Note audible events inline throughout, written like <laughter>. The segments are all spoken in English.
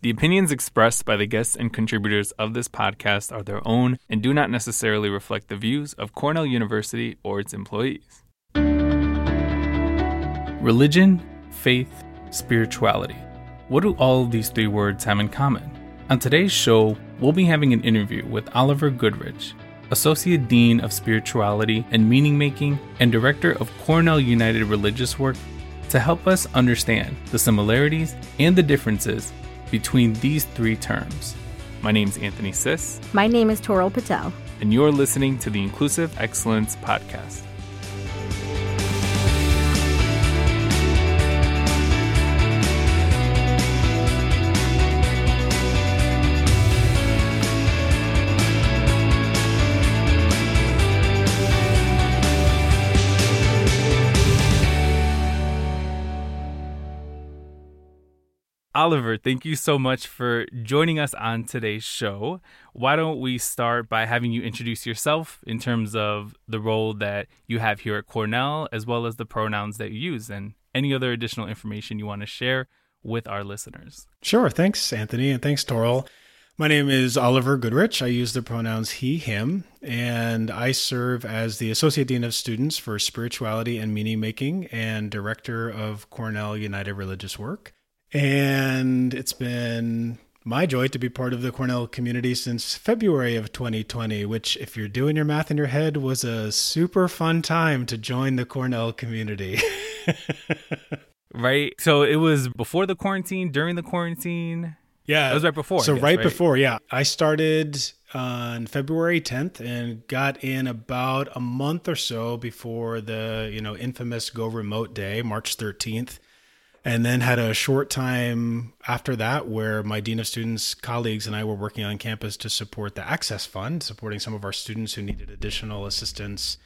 The opinions expressed by the guests and contributors of this podcast are their own and do not necessarily reflect the views of Cornell University or its employees. Religion, faith, spirituality. What do all of these three words have in common? On today's show, we'll be having an interview with Oliver Goodrich, Associate Dean of Spirituality and Meaning Making and Director of Cornell United Religious Work, to help us understand the similarities and the differences between these three terms. My name is Anthony Sis. My name is Toral Patel. And you're listening to the Inclusive Excellence Podcast. Oliver, thank you so much for joining us on today's show. Why don't we start by having you introduce yourself in terms of the role that you have here at Cornell, as well as the pronouns that you use, and any other additional information you want to share with our listeners? Sure. Thanks, Anthony, and thanks, Toral. My name is Oliver Goodrich. I use the pronouns he, him, and I serve as the Associate Dean of Students for Spirituality and Meaning Making and Director of Cornell United Religious Work. And it's been my joy to be part of the Cornell community since February of 2020, which, if you're doing your math in your head, was a super fun time to join the Cornell community. <laughs> right. So it was before the quarantine, during the quarantine. Yeah. It was right before. So, guess, right, right before, yeah. I started on February 10th and got in about a month or so before the, you know, infamous go remote day, March 13th and then had a short time after that where my dean of students colleagues and i were working on campus to support the access fund supporting some of our students who needed additional assistance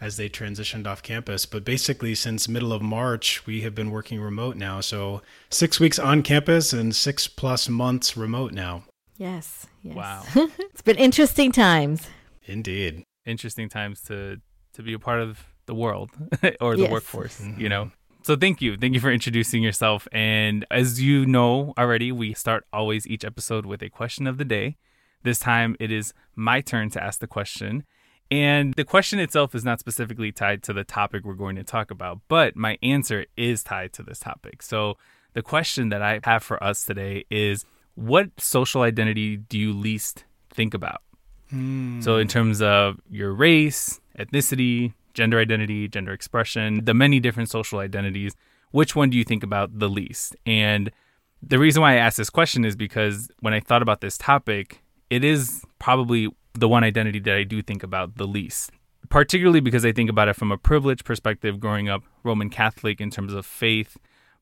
as they transitioned off campus. But basically since middle of march we have been working remote now. So six weeks on campus and six plus months remote now. Yes, yes. wow. <laughs> It's been interesting times. Indeed. Interesting times to to be a part of the world <laughs> or the yes. workforce you mm-hmm. know so thank you. Thank you for introducing yourself. And as you know already, we start always each episode with a question of the day. This time it is my turn to ask the question. And the question itself is not specifically tied to the topic we're going to talk about, but my answer is tied to this topic. So the question that I have for us today is what social identity do you least think about? Mm. So, in terms of your race, ethnicity, gender identity, gender expression, the many different social identities, which one do you think about the least? And the reason why I asked this question is because when I thought about this topic, it is probably the one identity that I do think about the least. Particularly because I think about it from a privileged perspective, growing up Roman Catholic in terms of faith,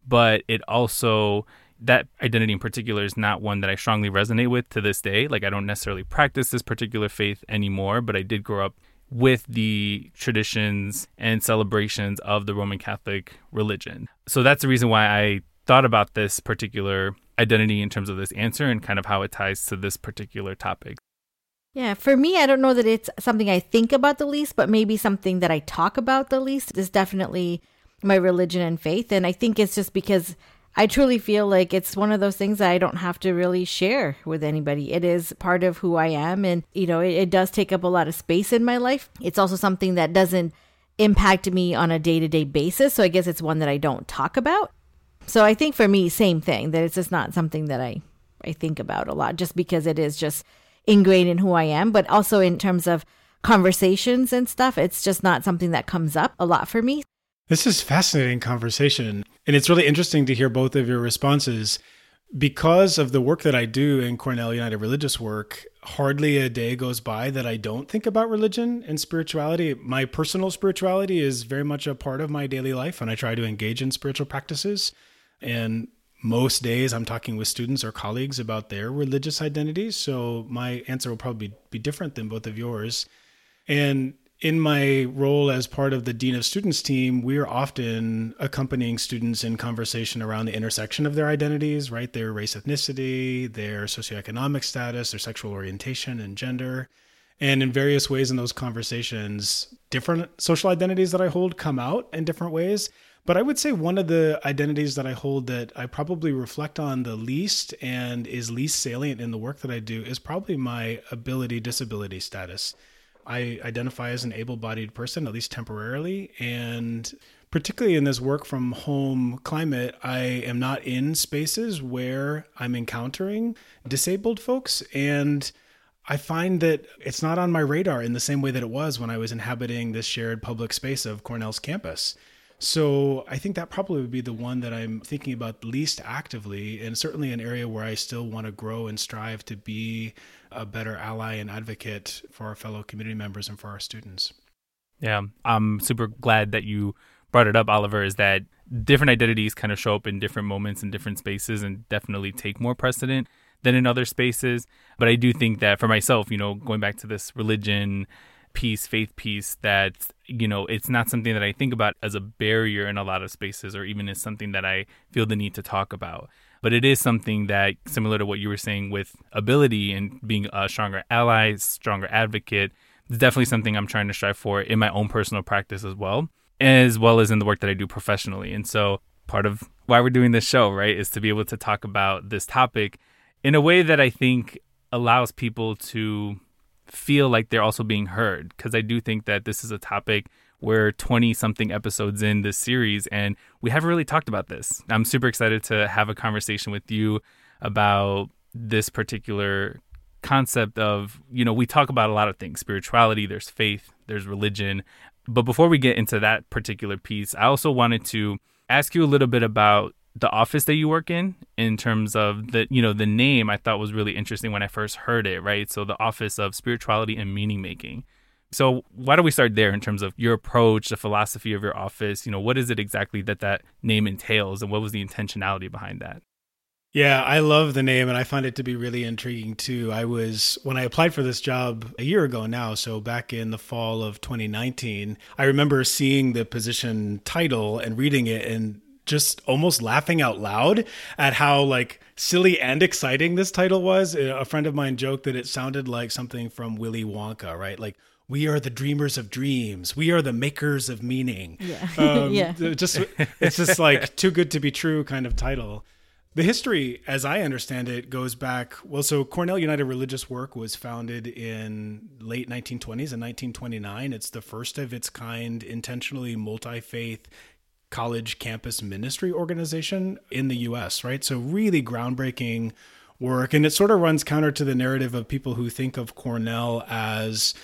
but it also, that identity in particular is not one that I strongly resonate with to this day. Like, I don't necessarily practice this particular faith anymore, but I did grow up with the traditions and celebrations of the Roman Catholic religion. So that's the reason why I thought about this particular identity in terms of this answer and kind of how it ties to this particular topic. Yeah, for me, I don't know that it's something I think about the least, but maybe something that I talk about the least is definitely my religion and faith. And I think it's just because I truly feel like it's one of those things that I don't have to really share with anybody. It is part of who I am. And, you know, it, it does take up a lot of space in my life. It's also something that doesn't impact me on a day to day basis. So I guess it's one that I don't talk about. So I think for me, same thing, that it's just not something that I, I think about a lot just because it is just ingrained in who I am. But also in terms of conversations and stuff, it's just not something that comes up a lot for me. This is fascinating conversation. And it's really interesting to hear both of your responses. Because of the work that I do in Cornell United Religious Work, hardly a day goes by that I don't think about religion and spirituality. My personal spirituality is very much a part of my daily life, and I try to engage in spiritual practices. And most days I'm talking with students or colleagues about their religious identities. So my answer will probably be different than both of yours. And in my role as part of the Dean of Students team, we are often accompanying students in conversation around the intersection of their identities, right? Their race, ethnicity, their socioeconomic status, their sexual orientation, and gender. And in various ways in those conversations, different social identities that I hold come out in different ways. But I would say one of the identities that I hold that I probably reflect on the least and is least salient in the work that I do is probably my ability disability status. I identify as an able bodied person, at least temporarily. And particularly in this work from home climate, I am not in spaces where I'm encountering disabled folks. And I find that it's not on my radar in the same way that it was when I was inhabiting this shared public space of Cornell's campus. So I think that probably would be the one that I'm thinking about least actively, and certainly an area where I still want to grow and strive to be a better ally and advocate for our fellow community members and for our students. Yeah, I'm super glad that you brought it up, Oliver, is that different identities kind of show up in different moments in different spaces and definitely take more precedent than in other spaces. But I do think that for myself, you know, going back to this religion piece, faith piece, that, you know, it's not something that I think about as a barrier in a lot of spaces or even as something that I feel the need to talk about. But it is something that, similar to what you were saying with ability and being a stronger ally, stronger advocate, it's definitely something I'm trying to strive for in my own personal practice as well, as well as in the work that I do professionally. And so part of why we're doing this show, right, is to be able to talk about this topic in a way that I think allows people to feel like they're also being heard because I do think that this is a topic we're 20 something episodes in this series and we haven't really talked about this. I'm super excited to have a conversation with you about this particular concept of, you know, we talk about a lot of things spirituality, there's faith, there's religion. But before we get into that particular piece, I also wanted to ask you a little bit about the office that you work in in terms of the you know the name i thought was really interesting when i first heard it right so the office of spirituality and meaning making so why don't we start there in terms of your approach the philosophy of your office you know what is it exactly that that name entails and what was the intentionality behind that yeah, I love the name and I find it to be really intriguing too. I was, when I applied for this job a year ago now, so back in the fall of 2019, I remember seeing the position title and reading it and just almost laughing out loud at how like silly and exciting this title was. A friend of mine joked that it sounded like something from Willy Wonka, right? Like we are the dreamers of dreams. We are the makers of meaning. Yeah. <laughs> Um, yeah. Just it's just like too good to be true kind of title. The history, as I understand it, goes back. Well, so Cornell United Religious Work was founded in late 1920s in 1929. It's the first of its kind intentionally multi faith college campus ministry organization in the US, right? So, really groundbreaking work. And it sort of runs counter to the narrative of people who think of Cornell as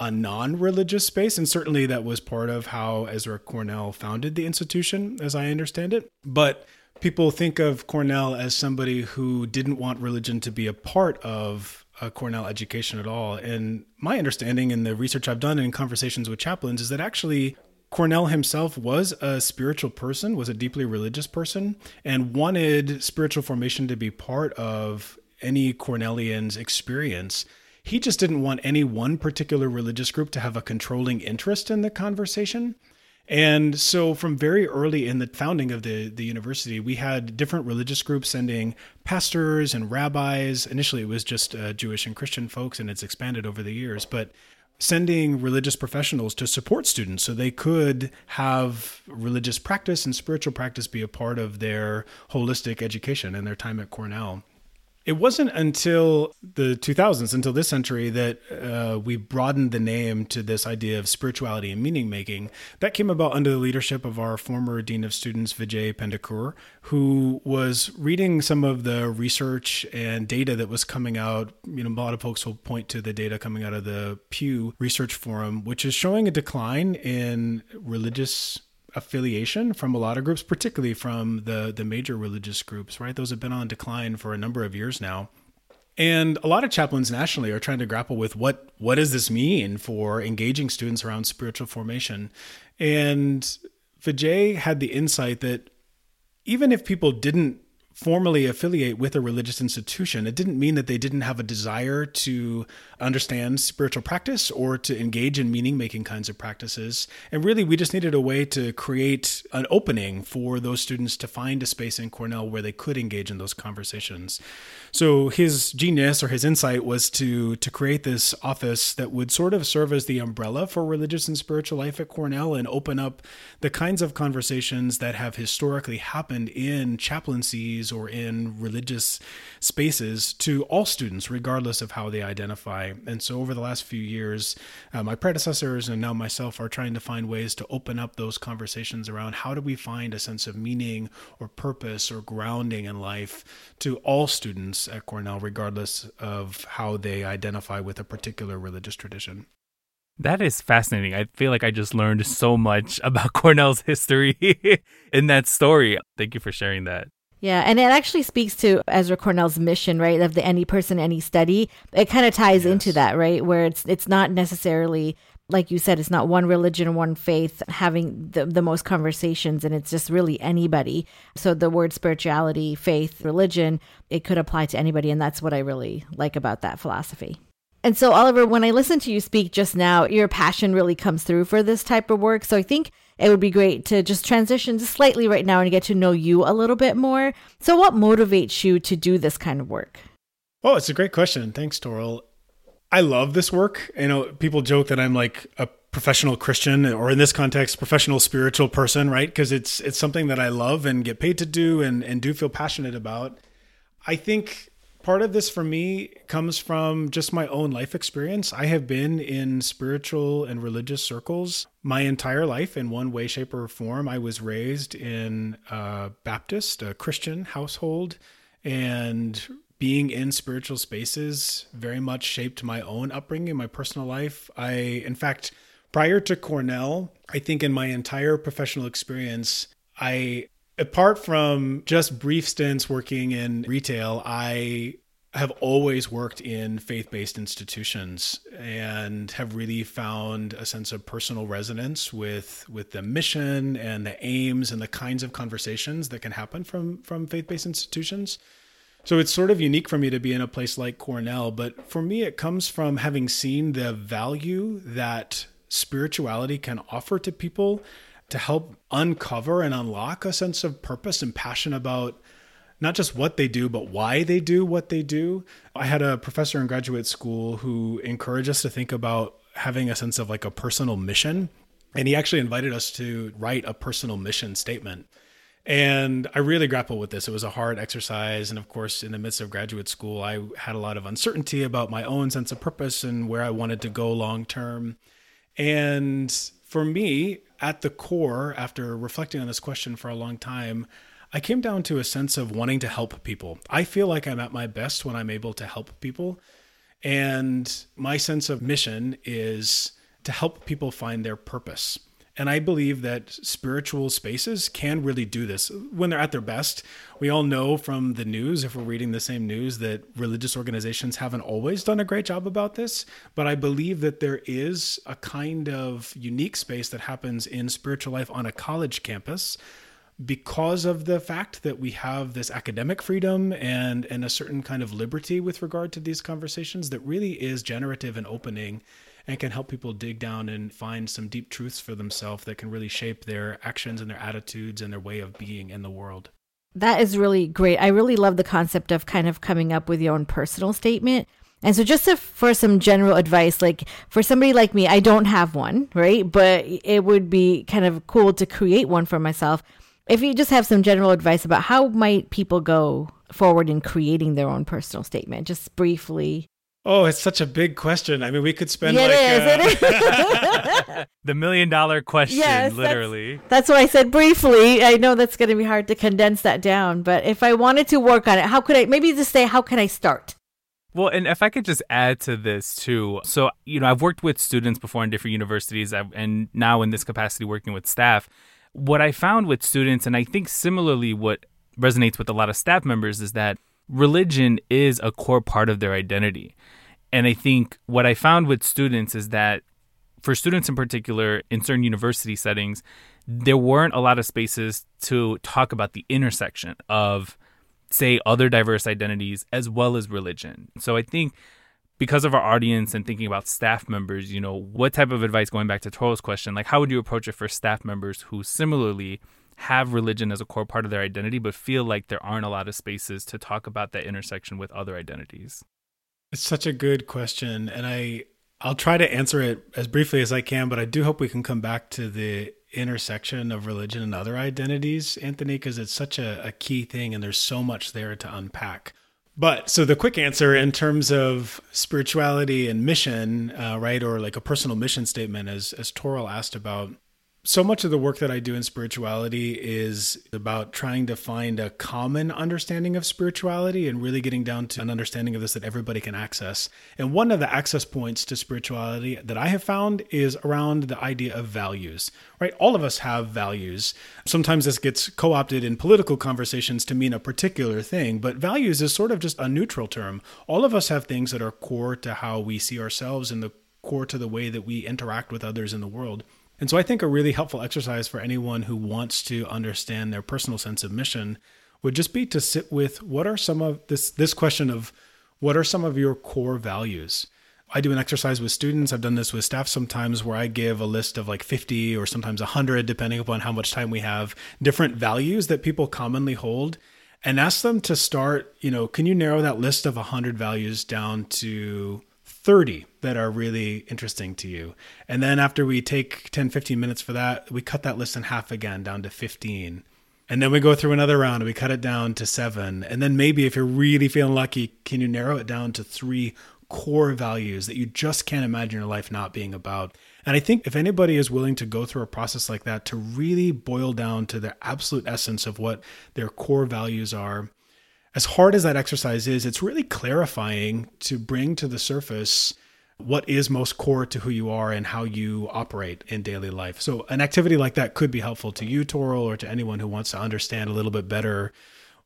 a non religious space. And certainly that was part of how Ezra Cornell founded the institution, as I understand it. But people think of Cornell as somebody who didn't want religion to be a part of a Cornell education at all. And my understanding and the research I've done in conversations with chaplains is that actually Cornell himself was a spiritual person, was a deeply religious person, and wanted spiritual formation to be part of any Cornellian's experience. He just didn't want any one particular religious group to have a controlling interest in the conversation. And so, from very early in the founding of the, the university, we had different religious groups sending pastors and rabbis. Initially, it was just uh, Jewish and Christian folks, and it's expanded over the years. But sending religious professionals to support students so they could have religious practice and spiritual practice be a part of their holistic education and their time at Cornell it wasn't until the 2000s, until this century, that uh, we broadened the name to this idea of spirituality and meaning making. That came about under the leadership of our former Dean of Students, Vijay Pendakur, who was reading some of the research and data that was coming out. You know, a lot of folks will point to the data coming out of the Pew Research Forum, which is showing a decline in religious affiliation from a lot of groups, particularly from the the major religious groups, right? Those have been on decline for a number of years now. And a lot of chaplains nationally are trying to grapple with what what does this mean for engaging students around spiritual formation. And Vijay had the insight that even if people didn't formally affiliate with a religious institution, it didn't mean that they didn't have a desire to understand spiritual practice or to engage in meaning making kinds of practices. And really, we just needed a way to create an opening for those students to find a space in Cornell where they could engage in those conversations. So his genius or his insight was to to create this office that would sort of serve as the umbrella for religious and spiritual life at Cornell and open up the kinds of conversations that have historically happened in chaplaincies or in religious spaces to all students, regardless of how they identify. And so over the last few years, uh, my predecessors and now myself are trying to find ways to open up those conversations around how do we find a sense of meaning or purpose or grounding in life to all students at Cornell, regardless of how they identify with a particular religious tradition. That is fascinating. I feel like I just learned so much <laughs> about Cornell's history <laughs> in that story. Thank you for sharing that. Yeah, and it actually speaks to Ezra Cornell's mission, right? Of the any person, any study. It kind of ties yes. into that, right? Where it's it's not necessarily like you said, it's not one religion, one faith having the, the most conversations, and it's just really anybody. So the word spirituality, faith, religion, it could apply to anybody. And that's what I really like about that philosophy. And so, Oliver, when I listened to you speak just now, your passion really comes through for this type of work. So I think it would be great to just transition just slightly right now and get to know you a little bit more. So, what motivates you to do this kind of work? Oh, it's a great question. Thanks, Toral. I love this work. You know, people joke that I'm like a professional Christian or in this context, professional spiritual person, right? Because it's it's something that I love and get paid to do and, and do feel passionate about. I think part of this for me comes from just my own life experience. I have been in spiritual and religious circles my entire life in one way, shape, or form. I was raised in a Baptist, a Christian household, and being in spiritual spaces very much shaped my own upbringing, my personal life. I, in fact, prior to Cornell, I think in my entire professional experience, I, apart from just brief stints working in retail, I have always worked in faith based institutions and have really found a sense of personal resonance with with the mission and the aims and the kinds of conversations that can happen from from faith based institutions. So it's sort of unique for me to be in a place like Cornell, but for me, it comes from having seen the value that spirituality can offer to people to help uncover and unlock a sense of purpose and passion about not just what they do, but why they do what they do. I had a professor in graduate school who encouraged us to think about having a sense of like a personal mission. And he actually invited us to write a personal mission statement. And I really grappled with this. It was a hard exercise. And of course, in the midst of graduate school, I had a lot of uncertainty about my own sense of purpose and where I wanted to go long term. And for me, at the core, after reflecting on this question for a long time, I came down to a sense of wanting to help people. I feel like I'm at my best when I'm able to help people. And my sense of mission is to help people find their purpose. And I believe that spiritual spaces can really do this when they're at their best. We all know from the news, if we're reading the same news, that religious organizations haven't always done a great job about this. But I believe that there is a kind of unique space that happens in spiritual life on a college campus because of the fact that we have this academic freedom and and a certain kind of liberty with regard to these conversations that really is generative and opening and can help people dig down and find some deep truths for themselves that can really shape their actions and their attitudes and their way of being in the world. That is really great. I really love the concept of kind of coming up with your own personal statement. And so, just to, for some general advice, like for somebody like me, I don't have one, right? But it would be kind of cool to create one for myself. If you just have some general advice about how might people go forward in creating their own personal statement, just briefly Oh, it's such a big question. I mean, we could spend yeah, like it is, uh... <laughs> the million dollar question, yes, literally. That's, that's why I said briefly. I know that's going to be hard to condense that down, but if I wanted to work on it, how could I maybe just say how can I start? Well, and if I could just add to this too. So, you know, I've worked with students before in different universities and now in this capacity working with staff. What I found with students and I think similarly what resonates with a lot of staff members is that religion is a core part of their identity. And I think what I found with students is that for students in particular in certain university settings, there weren't a lot of spaces to talk about the intersection of say, other diverse identities as well as religion. So I think because of our audience and thinking about staff members, you know, what type of advice, going back to Toral's question, like how would you approach it for staff members who similarly have religion as a core part of their identity, but feel like there aren't a lot of spaces to talk about that intersection with other identities? It's such a good question. And I, I'll try to answer it as briefly as I can, but I do hope we can come back to the intersection of religion and other identities, Anthony, because it's such a, a, key thing and there's so much there to unpack. But so the quick answer in terms of spirituality and mission, uh, right, or like a personal mission statement, as as Toral asked about, so much of the work that I do in spirituality is about trying to find a common understanding of spirituality and really getting down to an understanding of this that everybody can access. And one of the access points to spirituality that I have found is around the idea of values, right? All of us have values. Sometimes this gets co opted in political conversations to mean a particular thing, but values is sort of just a neutral term. All of us have things that are core to how we see ourselves and the core to the way that we interact with others in the world. And so I think a really helpful exercise for anyone who wants to understand their personal sense of mission would just be to sit with what are some of this this question of what are some of your core values? I do an exercise with students. I've done this with staff sometimes where I give a list of like 50 or sometimes 100 depending upon how much time we have, different values that people commonly hold and ask them to start, you know, can you narrow that list of 100 values down to 30 that are really interesting to you. And then after we take 10, 15 minutes for that, we cut that list in half again down to 15. And then we go through another round and we cut it down to seven. And then maybe if you're really feeling lucky, can you narrow it down to three core values that you just can't imagine your life not being about? And I think if anybody is willing to go through a process like that to really boil down to the absolute essence of what their core values are, as hard as that exercise is, it's really clarifying to bring to the surface what is most core to who you are and how you operate in daily life. So, an activity like that could be helpful to you, Toral, or to anyone who wants to understand a little bit better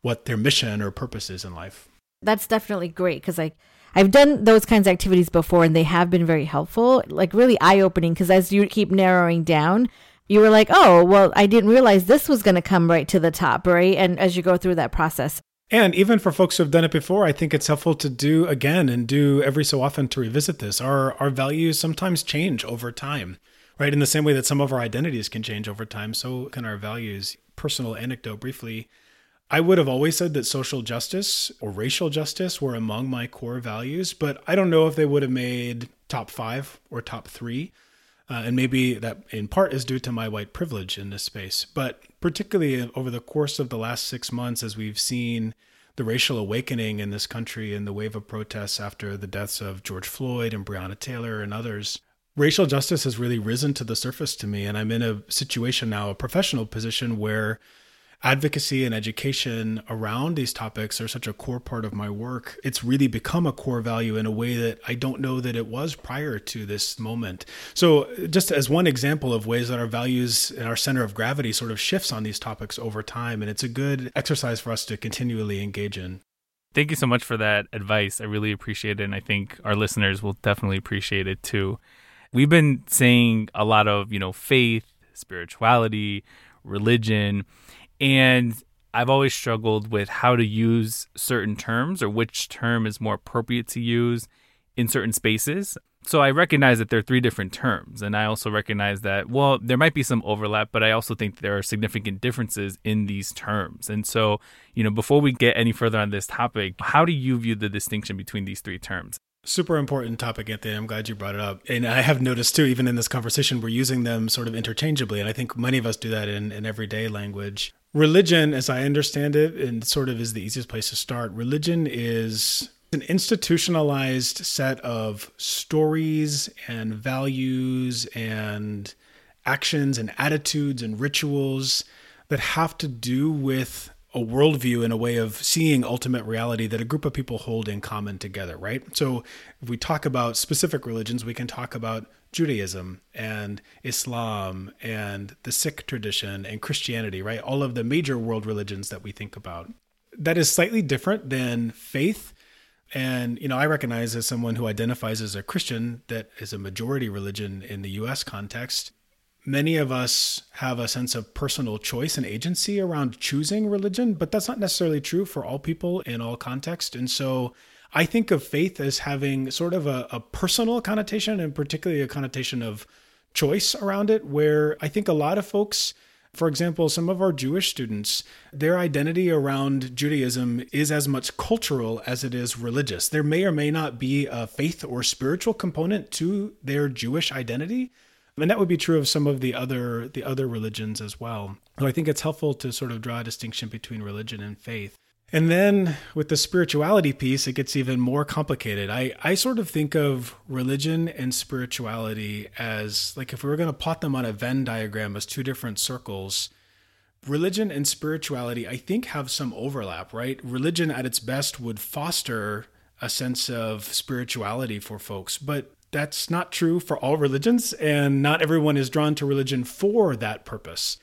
what their mission or purpose is in life. That's definitely great because I. I've done those kinds of activities before and they have been very helpful, like really eye opening because as you keep narrowing down, you were like, oh, well, I didn't realize this was going to come right to the top, right? And as you go through that process. And even for folks who have done it before, I think it's helpful to do again and do every so often to revisit this. Our our values sometimes change over time, right? In the same way that some of our identities can change over time, so can our values. Personal anecdote briefly. I would have always said that social justice or racial justice were among my core values, but I don't know if they would have made top five or top three. Uh, and maybe that in part is due to my white privilege in this space. But particularly over the course of the last six months, as we've seen the racial awakening in this country and the wave of protests after the deaths of George Floyd and Breonna Taylor and others, racial justice has really risen to the surface to me. And I'm in a situation now, a professional position where advocacy and education around these topics are such a core part of my work. It's really become a core value in a way that I don't know that it was prior to this moment. So, just as one example of ways that our values and our center of gravity sort of shifts on these topics over time, and it's a good exercise for us to continually engage in. Thank you so much for that advice. I really appreciate it, and I think our listeners will definitely appreciate it too. We've been saying a lot of, you know, faith, spirituality, religion and I've always struggled with how to use certain terms or which term is more appropriate to use in certain spaces. So I recognize that there are three different terms. And I also recognize that, well, there might be some overlap, but I also think there are significant differences in these terms. And so, you know, before we get any further on this topic, how do you view the distinction between these three terms? Super important topic, Anthony. I'm glad you brought it up. And I have noticed too, even in this conversation, we're using them sort of interchangeably. And I think many of us do that in, in everyday language religion, as I understand it, and sort of is the easiest place to start, religion is an institutionalized set of stories and values and actions and attitudes and rituals that have to do with a worldview and a way of seeing ultimate reality that a group of people hold in common together, right? So if we talk about specific religions, we can talk about Judaism and Islam and the Sikh tradition and Christianity, right? All of the major world religions that we think about. That is slightly different than faith. And, you know, I recognize as someone who identifies as a Christian that is a majority religion in the US context. many of us have a sense of personal choice and agency around choosing religion, but that's not necessarily true for all people in all contexts. And so I think of faith as having sort of a, a personal connotation and particularly a connotation of choice around it, where I think a lot of folks for example, some of our Jewish students, their identity around Judaism is as much cultural as it is religious. There may or may not be a faith or spiritual component to their Jewish identity. And that would be true of some of the other the other religions as well. So I think it's helpful to sort of draw a distinction between religion and faith. And then with the spirituality piece, it gets even more complicated. I, I sort of think of religion and spirituality as like if we were going to plot them on a Venn diagram as two different circles, religion and spirituality, I think, have some overlap, right? Religion at its best would foster a sense of spirituality for folks, but that's not true for all religions, and not everyone is drawn to religion for that purpose.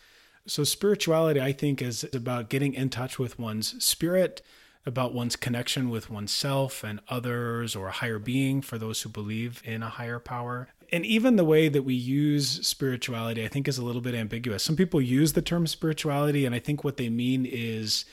So, spirituality, I think, is about getting in touch with one's spirit, about one's connection with oneself and others or a higher being for those who believe in a higher power. And even the way that we use spirituality, I think, is a little bit ambiguous. Some people use the term spirituality, and I think what they mean is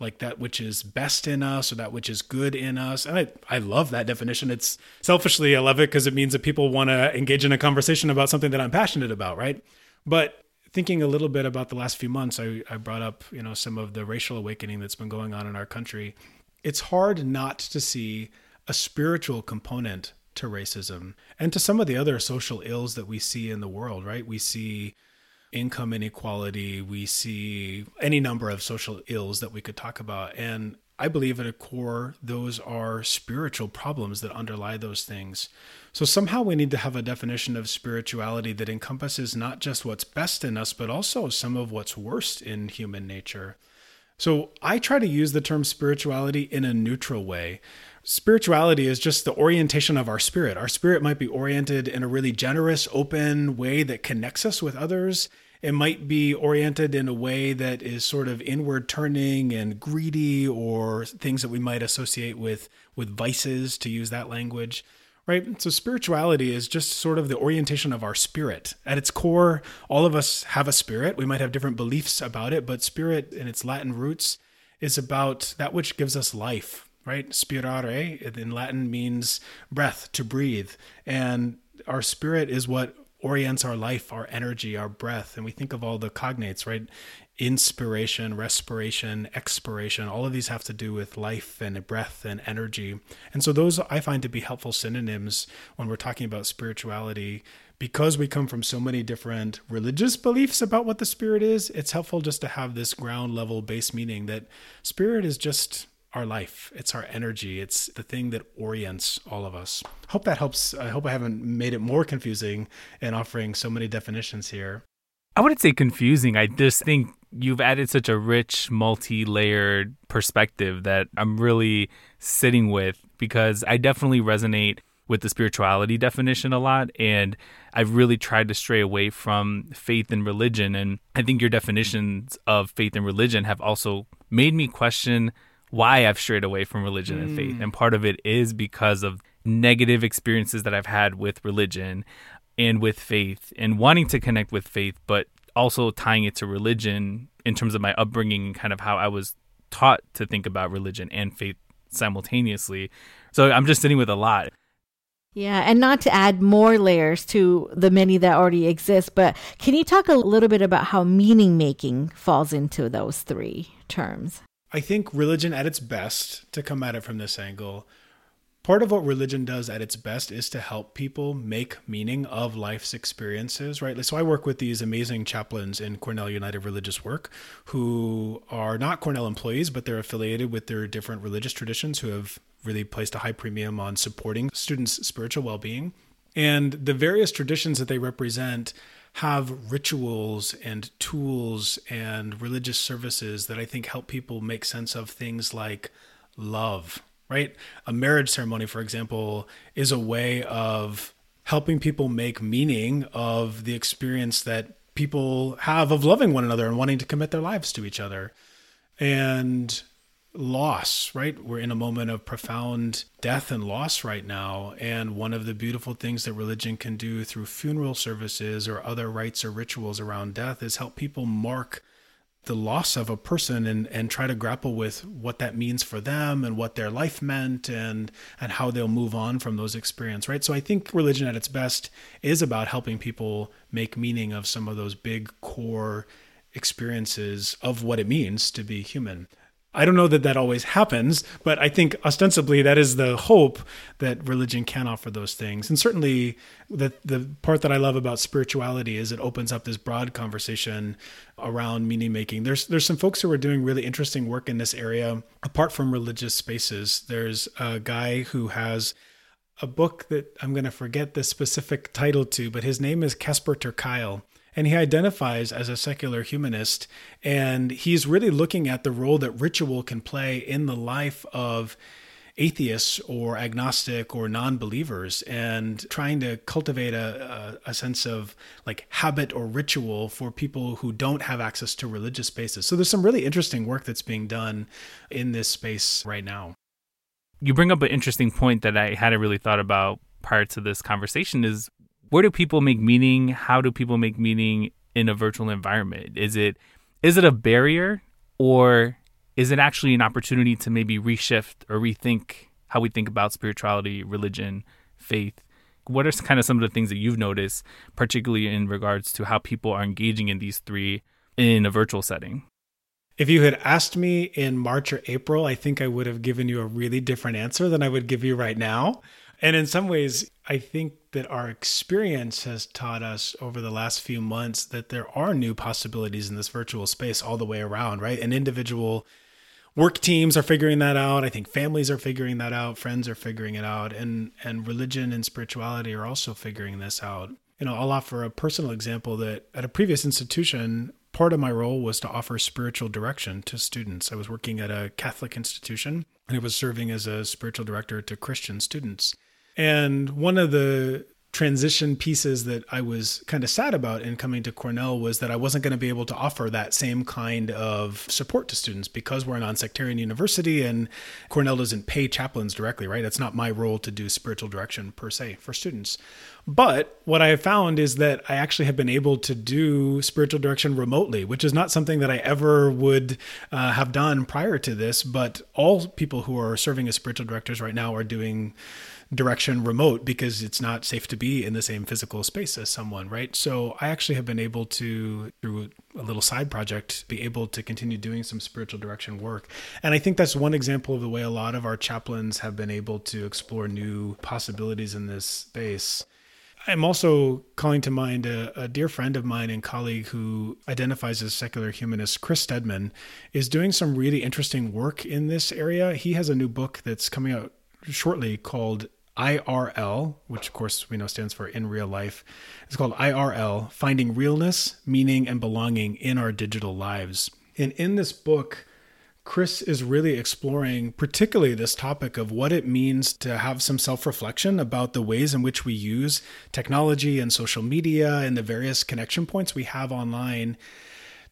like that which is best in us or that which is good in us. And I, I love that definition. It's selfishly, I love it because it means that people want to engage in a conversation about something that I'm passionate about, right? But thinking a little bit about the last few months, I, I brought up, you know, some of the racial awakening that's been going on in our country. It's hard not to see a spiritual component to racism and to some of the other social ills that we see in the world, right? We see income inequality, we see any number of social ills that we could talk about. And I believe at a core, those are spiritual problems that underlie those things. So somehow we need to have a definition of spirituality that encompasses not just what's best in us, but also some of what's worst in human nature. So I try to use the term spirituality in a neutral way. Spirituality is just the orientation of our spirit. Our spirit might be oriented in a really generous, open way that connects us with others it might be oriented in a way that is sort of inward turning and greedy or things that we might associate with with vices to use that language right? So spirituality is just sort of the orientation of our spirit. At its core all of us have a spirit. We might have different beliefs about it but spirit in its latin roots is about that which gives us life right? Spirare in latin means breath to breathe. And our spirit is what orients our life, our energy, our breath. And we think of all the cognates, right? Inspiration, respiration, expiration, all of these have to do with life and breath and energy. And so, those I find to be helpful synonyms when we're talking about spirituality. Because we come from so many different religious beliefs about what the spirit is, it's helpful just to have this ground level base meaning that spirit is just our life. It's our energy. It's the thing that orients all of us. Hope that helps. I hope I haven't made it more confusing in offering so many definitions here. I wouldn't say confusing. I just think you've added such a rich, multi layered perspective that I'm really sitting with because I definitely resonate with the spirituality definition a lot. And I've really tried to stray away from faith and religion. And I think your definitions of faith and religion have also made me question why I've strayed away from religion mm. and faith. And part of it is because of negative experiences that I've had with religion and with faith and wanting to connect with faith, but also tying it to religion in terms of my upbringing and kind of how I was taught to think about religion and faith simultaneously. So I'm just sitting with a lot. Yeah, and not to add more layers to the many that already exist, but can you talk a little bit about how meaning making falls into those three terms? I think religion at its best, to come at it from this angle, part of what religion does at its best is to help people make meaning of life's experiences, right? So I work with these amazing chaplains in Cornell United Religious Work who are not Cornell employees, but they're affiliated with their different religious traditions who have really placed a high premium on supporting students' spiritual well being. And the various traditions that they represent have rituals and tools and religious services that I think help people make sense of things like love, right? A marriage ceremony, for example, is a way of helping people make meaning of the experience that people have of loving one another and wanting to commit their lives to each other. And loss, right? We're in a moment of profound death and loss right now. And one of the beautiful things that religion can do through funeral services or other rites or rituals around death is help people mark the loss of a person and, and try to grapple with what that means for them and what their life meant and and how they'll move on from those experiences right so i think religion at its best is about helping people make meaning of some of those big core experiences of what it means to be human I don't know that that always happens, but I think ostensibly that is the hope that religion can offer those things. And certainly, the the part that I love about spirituality is it opens up this broad conversation around meaning making. There's there's some folks who are doing really interesting work in this area apart from religious spaces. There's a guy who has a book that I'm going to forget the specific title to, but his name is Casper ter Kuile and he identifies as a secular humanist. And he's really looking at the role that ritual can play in the life of atheists or agnostic or non-believers and trying to cultivate a, a, a, sense of like habit or ritual for people who don't have access to religious spaces so there's some really interesting work that's being done in this space right now you bring up an interesting point that i hadn't really thought about prior to this conversation is where do people make meaning? How do people make meaning in a virtual environment? Is it is it a barrier or is it actually an opportunity to maybe reshift or rethink how we think about spirituality, religion, faith? What are kind of some of the things that you've noticed, particularly in regards to how people are engaging in these three in a virtual setting? If you had asked me in March or April, I think I would have given you a really different answer than I would give you right now. And in some ways, I think that our experience has taught us over the last few months that there are new possibilities in this virtual space all the way around, right? And individual work teams are figuring that out. I think families are figuring that out, friends are figuring it out, and and religion and spirituality are also figuring this out. You know, I'll offer a personal example that at a previous institution, part of my role was to offer spiritual direction to students. I was working at a Catholic institution and I was serving as a spiritual director to Christian students. And one of the transition pieces that I was kind of sad about in coming to Cornell was that I wasn't going to be able to offer that same kind of support to students because we're a non-sectarian university and Cornell doesn't pay chaplains directly, right? It's not my role to do spiritual direction per se for students. But what I have found is that I actually have been able to do spiritual direction remotely, which is not something that I ever would uh, have done prior to this. But all people who are serving as spiritual directors right now are doing direction remote because it's not safe to be in the same physical space as someone, right? So I actually have been able to, through a little side project, be able to continue doing some spiritual direction work. And I think that's one example of the way a lot of our chaplains have been able to explore new possibilities in this space. I'm also calling to mind a, a, dear friend of mine and colleague who identifies as secular humanist, Chris Stedman, is doing some really interesting work in this area. He has a new book that's coming out shortly called IRL, which of course we know stands for in real life. It's called IRL, Finding Realness, Meaning, and Belonging in Our Digital Lives. And in this book, Chris is really exploring, particularly this topic of what it means to have some self reflection about the ways in which we use technology and social media and the various connection points we have online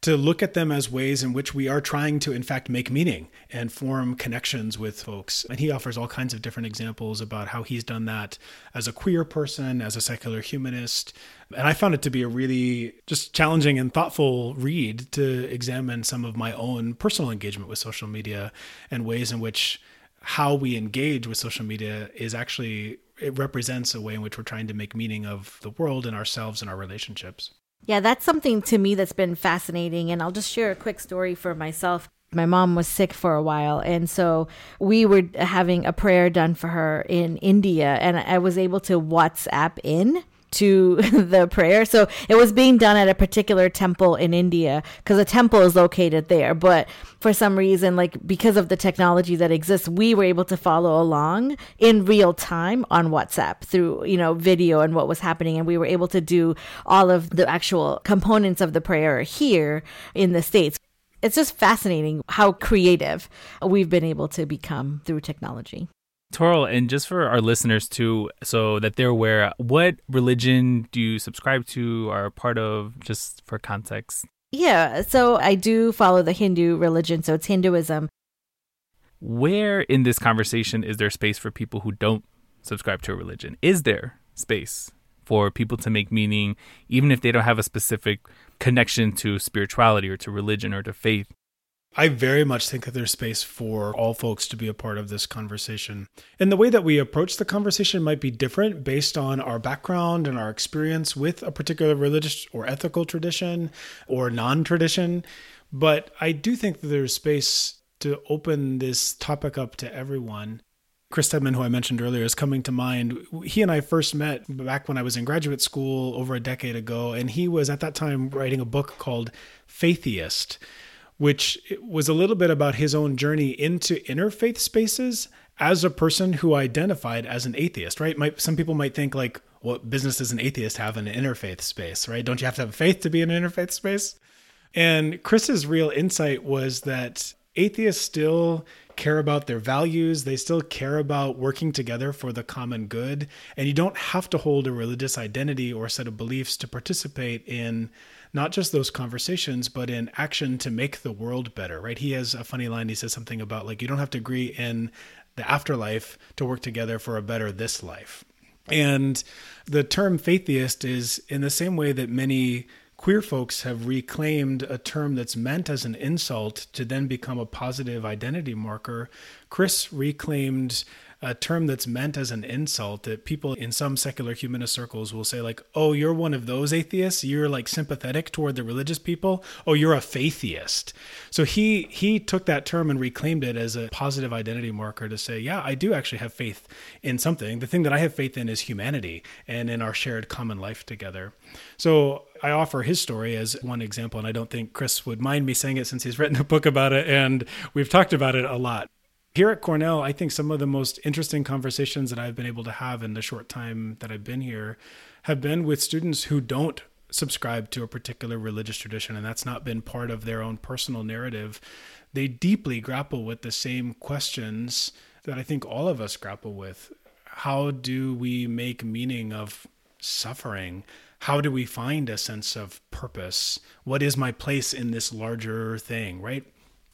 to look at them as ways in which we are trying to, in fact, make meaning and form connections with folks. And he offers all kinds of different examples about how he's done that as a queer person, as a secular humanist. And I found it to be a really just challenging and thoughtful read to examine some of my own personal engagement with social media and ways in which how we engage with social media is actually it represents a way in which we're trying to make meaning of the world and ourselves and our relationships. Yeah, that's something to me that's been fascinating. And I'll just share a quick story for myself. My mom was sick for a while. And so we were having a prayer done for her in India. And I was able to WhatsApp in to <laughs> the prayer. So it was being done at a particular temple in India because a temple is located there. But for some reason, like because of the technology that exists, we were able to follow along in real time on WhatsApp through, you know, video and what was happening. And we were able to do all of the actual components of the prayer here in the States. It's just fascinating how creative we've been able to become through technology. Toral, and just for our listeners too, so that they're aware, what religion do you subscribe to or are part of, just for context? Yeah, so I do follow the Hindu religion, so it's Hinduism. where in this conversation is there space for people who don't subscribe to a religion? Is there space for people to make meaning, even if they don't have a specific connection to spirituality or to religion or to faith? I very much think that there's space for all folks to be a part of this conversation. And the way that we approach the conversation might be different based on our background and our experience with a particular religious or ethical tradition or non tradition. But I do think that there's space to open this topic up to everyone. Chris Stedman, who I mentioned earlier, is coming to mind. He and I first met back when I was in graduate school over a decade ago, and he was at that time writing a book called Faitheist which was a little bit about his own journey into interfaith spaces as a person who identified as an atheist, right? Might, some people might think like, what business does an atheist have in an interfaith space, right? Don't you have to have faith to be in an interfaith space? And Chris's real insight was that atheists still care about their values. They still care about working together for the common good. And you don't have to hold a religious identity or set of beliefs to participate in not just those conversations, but in action to make the world better, right? He has a funny line. He says something about like, you don't have to agree in the afterlife to work together for a better this life. And the term faitheist is in the same way that many queer folks have reclaimed a term that's meant as an insult to then become a positive identity marker. Chris reclaimed a term that's meant as an insult that people in some secular humanist circles will say like oh you're one of those atheists? You're like sympathetic toward the religious people? Oh you're a faitheist so he he took that term and reclaimed it as a positive identity marker to say yeah i do actually have faith in something. The thing that i have faith in is humanity and in our shared common life together. So I offer his story as one example, and I don't think Chris would mind me saying it since he's written a book about it and we've talked about it a lot. Here at Cornell, I think some of the most interesting conversations that I've been able to have in the short time that I've been here have been with students who don't subscribe to a particular religious tradition, and that's not been part of their own personal narrative. They deeply grapple with the same questions that I think all of us grapple with. How do we make meaning of suffering? How do we find a sense of purpose? What is my place in this larger thing, right?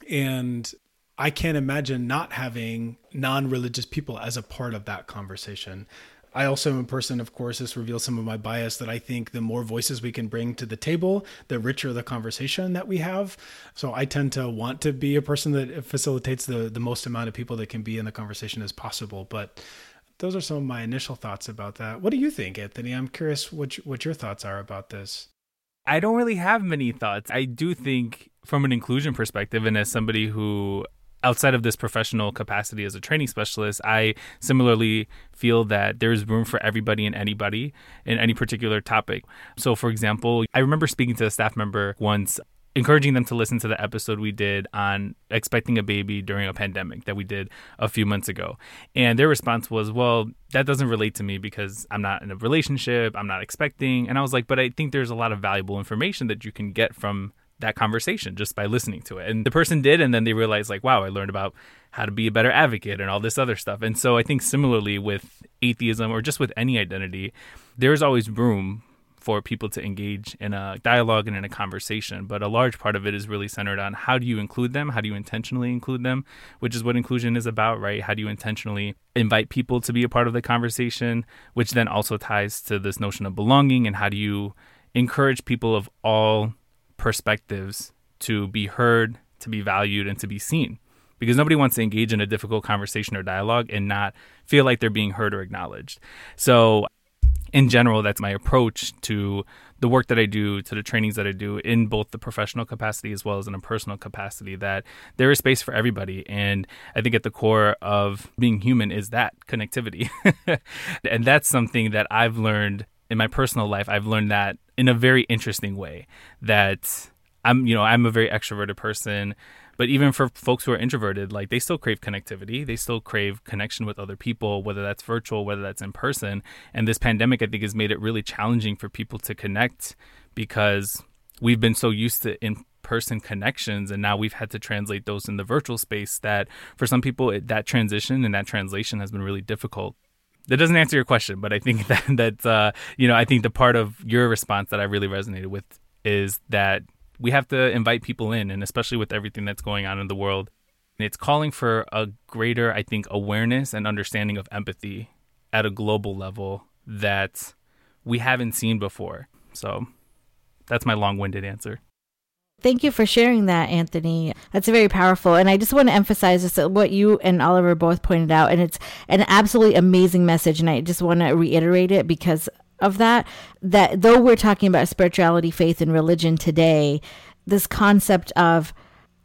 And I can't imagine not having non religious people as a part of that conversation. I also am a person, of course, this reveals some of my bias that I think the more voices we can bring to the table, the richer the conversation that we have. So I tend to want to be a person that facilitates the, the most amount of people that can be in the conversation as possible. But those are some of my initial thoughts about that. What do you think, Anthony? I'm curious what, what your thoughts are about this. I don't really have many thoughts. I do think, from an inclusion perspective, and as somebody who outside of this professional capacity as a training specialist, I similarly feel that there's room for everybody and anybody in any particular topic. So, for example, I remember speaking to a staff member once encouraging them to listen to the episode we did on expecting a baby during a pandemic that we did a few months ago. And their response was, well, that doesn't relate to me because I'm not in a relationship, I'm not expecting. And I was like, but I think there's a lot of valuable information that you can get from that conversation just by listening to it. And the person did, and then they realized, like, wow, I learned about how to be a better advocate and all this other stuff. And so I think similarly with atheism or just with any identity, there's always room for people to engage in a dialogue and in a conversation. But a large part of it is really centered on how do you include them? How do you intentionally include them? Which is what inclusion is about, right? How do you intentionally invite people to be a part of the conversation? Which then also ties to this notion of belonging and how do you encourage people of all perspectives to be heard, to be valued, and to be seen. Because nobody wants to engage in a difficult conversation or dialogue and not feel like they're being heard or acknowledged. So, in general, that's my approach to the work that I do, to the trainings that I do in both the professional capacity as well as in a personal capacity, that there is space for everybody. And I think at the core of being human is that connectivity. <laughs> and that's something that I've learned in my personal life. I've learned that in a very interesting way that I'm, you know, I'm a very extroverted person, but even for folks who are introverted, like they still crave connectivity. They still crave connection with other people, whether that's virtual, whether that's in person. And this pandemic, I think, has made it really challenging for people to connect because we've been so used to in person connections and now we've had to translate those in the virtual space that for some people it, that transition and that translation has been really difficult that doesn't answer your question, but I think <laughs> that that uh, you know I think the part of your response that I really resonated with is that we have to invite people in, and especially with everything that's going on in the world. It's calling for a greater, I think, awareness and understanding of empathy at a global level that we haven't seen before. So that's my long winded answer. Thank you for sharing that, Anthony. That's very powerful. And I just want to emphasize this, what you and Oliver both pointed out. And it's an absolutely amazing message. And I just want to reiterate it because of that. That though we're talking about spirituality, faith, and religion today, this concept of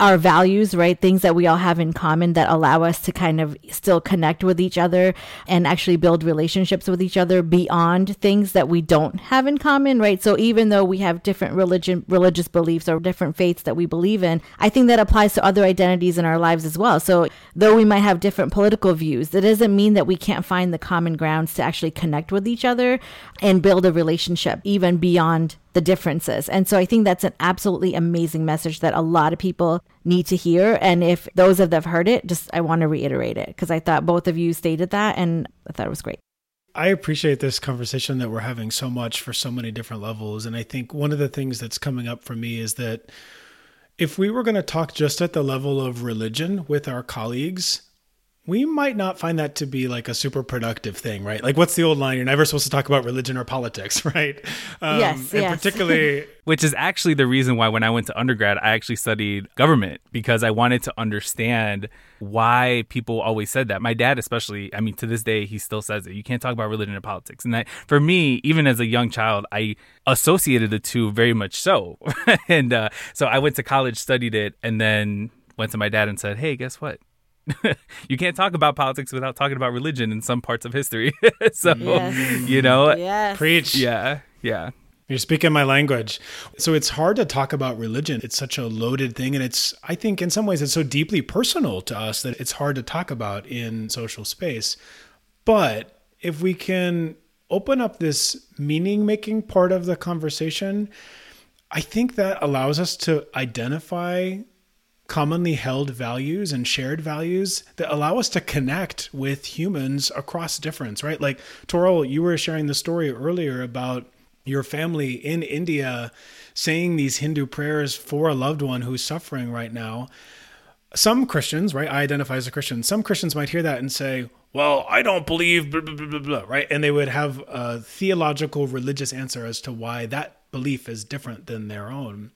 our values, right? Things that we all have in common that allow us to kind of still connect with each other and actually build relationships with each other beyond things that we don't have in common, right? So even though we have different religion, religious beliefs or different faiths that we believe in, I think that applies to other identities in our lives as well. So though we might have different political views, that doesn't mean that we can't find the common grounds to actually connect with each other and build a relationship even beyond the differences. And so I think that's an absolutely amazing message that a lot of people need to hear. And if those of them have heard it, just I want to reiterate it because I thought both of you stated that and I thought it was great. I appreciate this conversation that we're having so much for so many different levels. And I think one of the things that's coming up for me is that if we were going to talk just at the level of religion with our colleagues, we might not find that to be like a super productive thing, right? Like, what's the old line? You're never supposed to talk about religion or politics, <laughs> right? Um, yes, and yes. particularly, <laughs> which is actually the reason why when I went to undergrad, I actually studied government because I wanted to understand why people always said that. My dad, especially, I mean, to this day, he still says it. You can't talk about religion and politics, and that for me, even as a young child, I associated the two very much so, <laughs> and uh, so I went to college, studied it, and then went to my dad and said, "Hey, guess what?" <laughs> you can't talk about politics without talking about religion in some parts of history. <laughs> so, yes. you know, yes. preach. Yeah. Yeah. You're speaking my language. So it's hard to talk about religion. It's such a loaded thing. And it's, I think, in some ways, it's so deeply personal to us that it's hard to talk about in social space. But if we can open up this meaning making part of the conversation, I think that allows us to identify commonly held values and shared values that allow us to connect with humans across difference, right? Like Toral, you were sharing the story earlier about your family in India saying these Hindu prayers for a loved one who's suffering right now. Some Christians, right? I identify as a Christian. Some Christians might hear that and say, well, I don't believe, blah, blah, blah, blah, right? And they would have a theological, religious answer as to why that belief is different than their own.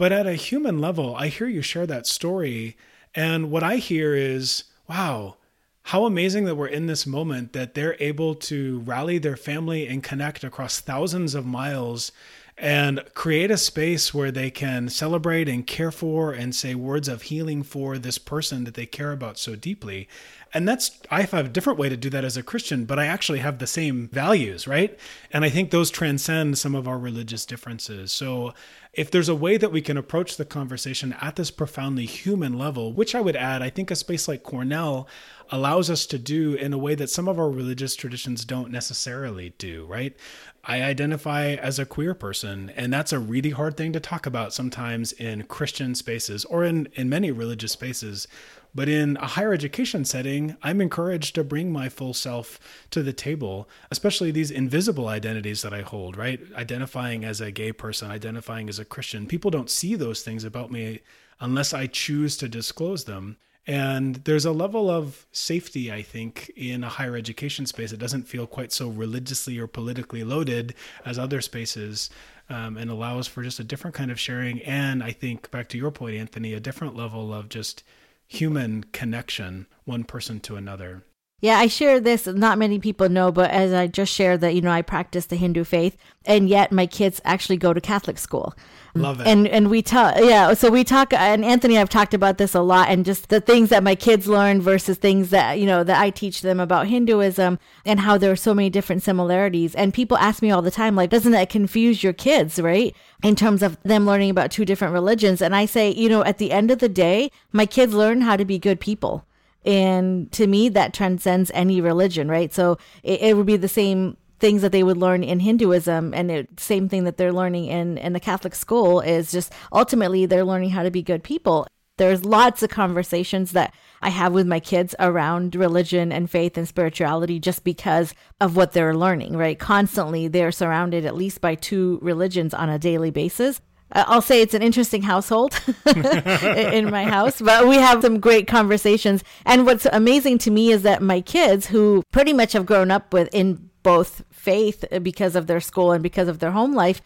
But at a human level, I hear you share that story. And what I hear is, wow, how amazing that we're in this moment that they're able to rally their family and connect across thousands of miles and create a space where they can celebrate and care for and say words of healing for this person that they care about so deeply. And that's, I have a different way to do that as a Christian, but I actually have the same values, right? And I think those transcend some of our religious differences. So if there's a way that we can approach the conversation at this profoundly human level, which I would add, I think a space like Cornell allows us to do in a way that some of our religious traditions don't necessarily do, right? I identify as a queer person, and that's a really hard thing to talk about sometimes in Christian spaces or in, in many religious spaces. But in a higher education setting, I'm encouraged to bring my full self to the table, especially these invisible identities that I hold, right? Identifying as a gay person, identifying as a Christian. People don't see those things about me unless I choose to disclose them. And there's a level of safety, I think, in a higher education space. It doesn't feel quite so religiously or politically loaded as other spaces um, and allows for just a different kind of sharing. And I think, back to your point, Anthony, a different level of just human connection, one person to another. Yeah, I share this. Not many people know, but as I just shared that, you know, I practice the Hindu faith, and yet my kids actually go to Catholic school. Love it. And and we talk, yeah. So we talk, and Anthony, I've talked about this a lot, and just the things that my kids learn versus things that you know that I teach them about Hinduism, and how there are so many different similarities. And people ask me all the time, like, doesn't that confuse your kids, right? In terms of them learning about two different religions, and I say, you know, at the end of the day, my kids learn how to be good people. And to me, that transcends any religion, right? So it, it would be the same things that they would learn in Hinduism and the same thing that they're learning in, in the Catholic school is just ultimately they're learning how to be good people. There's lots of conversations that I have with my kids around religion and faith and spirituality just because of what they're learning, right? Constantly they're surrounded at least by two religions on a daily basis. Uh, I'll say it's an interesting household <laughs> in my house, but we have some great conversations. And what's amazing to me is that my kids, who pretty much have grown up with in both faith uh, because of their school and because of their home life,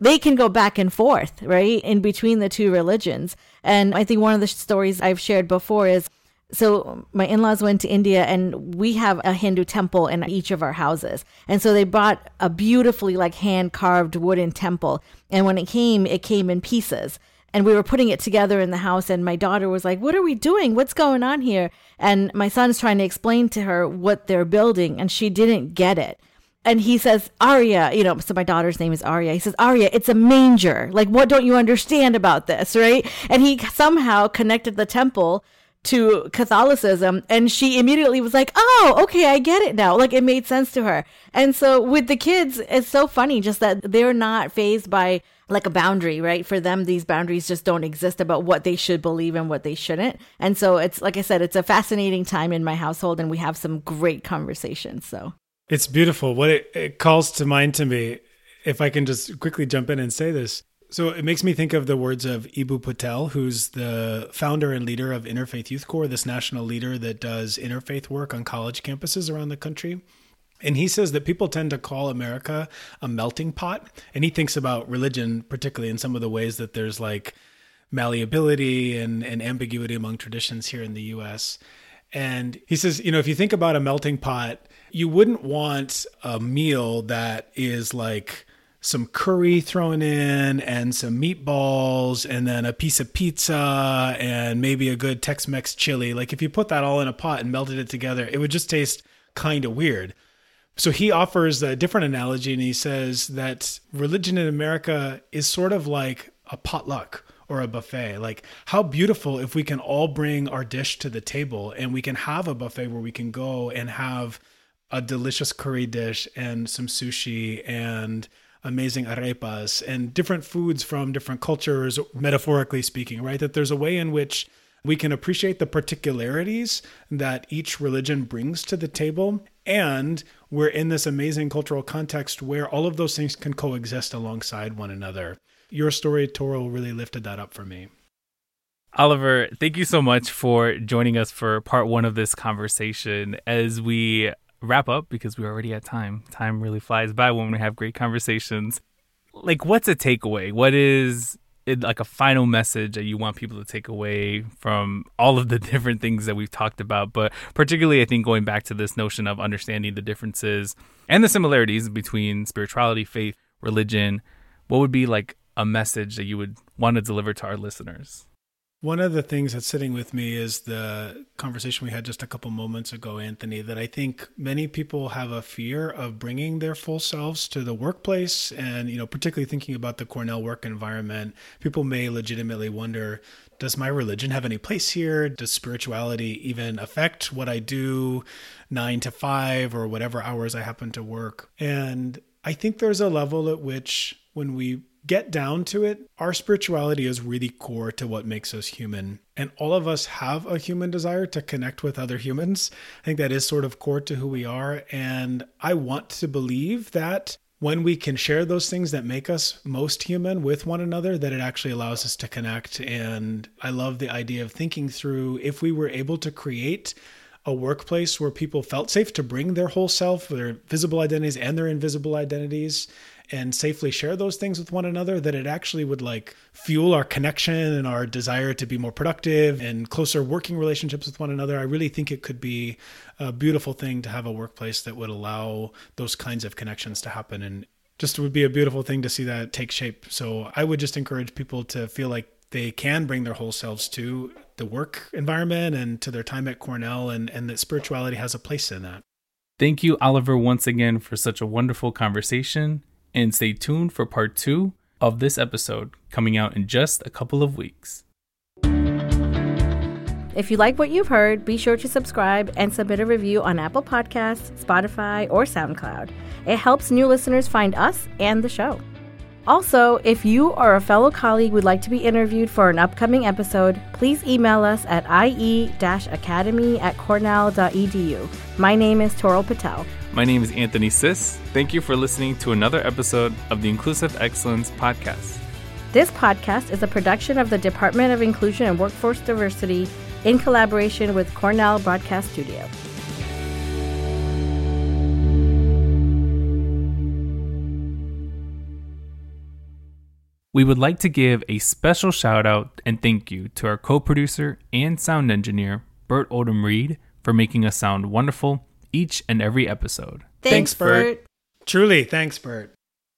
they can go back and forth, right, in between the two religions. And I think one of the stories I've shared before is so my in-laws went to India and we have a Hindu temple in each of our houses. And so they bought a beautifully like hand carved wooden temple. And when it came, it came in pieces. And we were putting it together in the house and my daughter was like, "What are we doing? What's going on here?" And my son's trying to explain to her what they're building and she didn't get it and he says, Arya, you know, so my daughter's name is Arya. He says, Arya, it's a manger. Like, what don't you understand about this, right? And he somehow connected the temple to Catholicism. And she immediately was like, oh, okay, I get it now. Like, it made sense to her. And so with the kids, it's so funny just that they're not phased by like a boundary, right? For them, these boundaries just don't exist about what they should believe and what they shouldn't. And so it's, like I said, it's a fascinating time in my household, and we have some great conversations. So. It's beautiful. What it, it calls to mind to me, if I can just quickly jump in and say this. So it makes me think of the words of Eboo Patel, who's the founder and leader of Interfaith Youth Core, this national leader that does interfaith work on college campuses around the country. And he says that people tend to call America a melting pot. And he thinks about religion, particularly in some of the ways that there's like malleability and, and ambiguity among traditions here in the US. And he says, you know, if you think about a melting pot, you wouldn't want a meal that is like some curry thrown in and some meatballs and then a piece of pizza and maybe a good Tex Mex chili. Like if you put that all in a pot and melted it together, it would just taste kind of weird. So he offers a different analogy and he says that religion in America is sort of like a potluck or a buffet. Like, how beautiful if we can all bring our dish to the table and we can have a buffet where we can go and have a delicious curry dish and some sushi and amazing arepas and different foods from different cultures, metaphorically speaking, right? That there's a way in which we can appreciate the particularities that each religion brings to the table. And we're in this amazing cultural context where all of those things can coexist alongside one another. Your story, Toral, really lifted that up for me. Oliver, thank you so much for joining us for part one of this conversation. As we wrap up because we're already at time. Time really flies by when we have great conversations. Like, what's a takeaway? What is it, like a final message that you want people to take away from all of the <laughs> different things that we've talked about? But particularly, I think going back to this notion of understanding the differences and the similarities between spirituality, faith, religion, what would be like a message that you would want to deliver to our listeners? One of the things that's sitting with me is the conversation we had just a couple moments ago, Anthony, that I think many people have a fear of bringing their full selves to the workplace. And, you know, particularly thinking about the Cornell work environment, people may legitimately wonder does my religion have any place here? Does spirituality even affect what I do nine to five or whatever hours I happen to work? And I think there's a level at which when we get down to it, our spirituality is really core to what makes us human. And all of us have a human desire to connect with other humans. I think that is sort of core to who we are. And I want to believe that when we can share those things that make us most human with one another, that it actually allows us to connect. And I love the idea of thinking through if we were able to create a workplace where people felt safe to bring their whole self, their visible identities and their invisible identities, and safely share those things with one another that it actually would like fuel our connection and our desire to be more productive and closer working relationships with one another. I really think it could be a beautiful thing to have a workplace that would allow those kinds of connections to happen. And just would be a beautiful thing to see that take shape. So i would just encourage people to feel like they can bring their whole selves to the work environment and to their time at cornell and, and that spirituality has a place in that. Thank you, Oliver, once again for such a wonderful conversation and stay tuned for part two of this episode coming out in just a couple of weeks. If you like what you've heard, be sure to subscribe and submit a review on Apple Podcasts, Spotify, or SoundCloud. It helps new listeners find us and the show. Also, if you or a fellow colleague would like to be interviewed for an upcoming episode, please email us at ie-academy at cornell.edu. My name is Toral Patel. My name is Anthony Sis. Thank you for listening to another episode of the Inclusive Excellence Podcast. This podcast is a production of the Department of Inclusion and Workforce Diversity in collaboration with Cornell Broadcast Studio. We would like to give a special shout out and thank you to our co producer and sound engineer, Bert Odom Reed, for making us sound wonderful each and every episode. Thanks, Bert. Truly, thanks, Bert.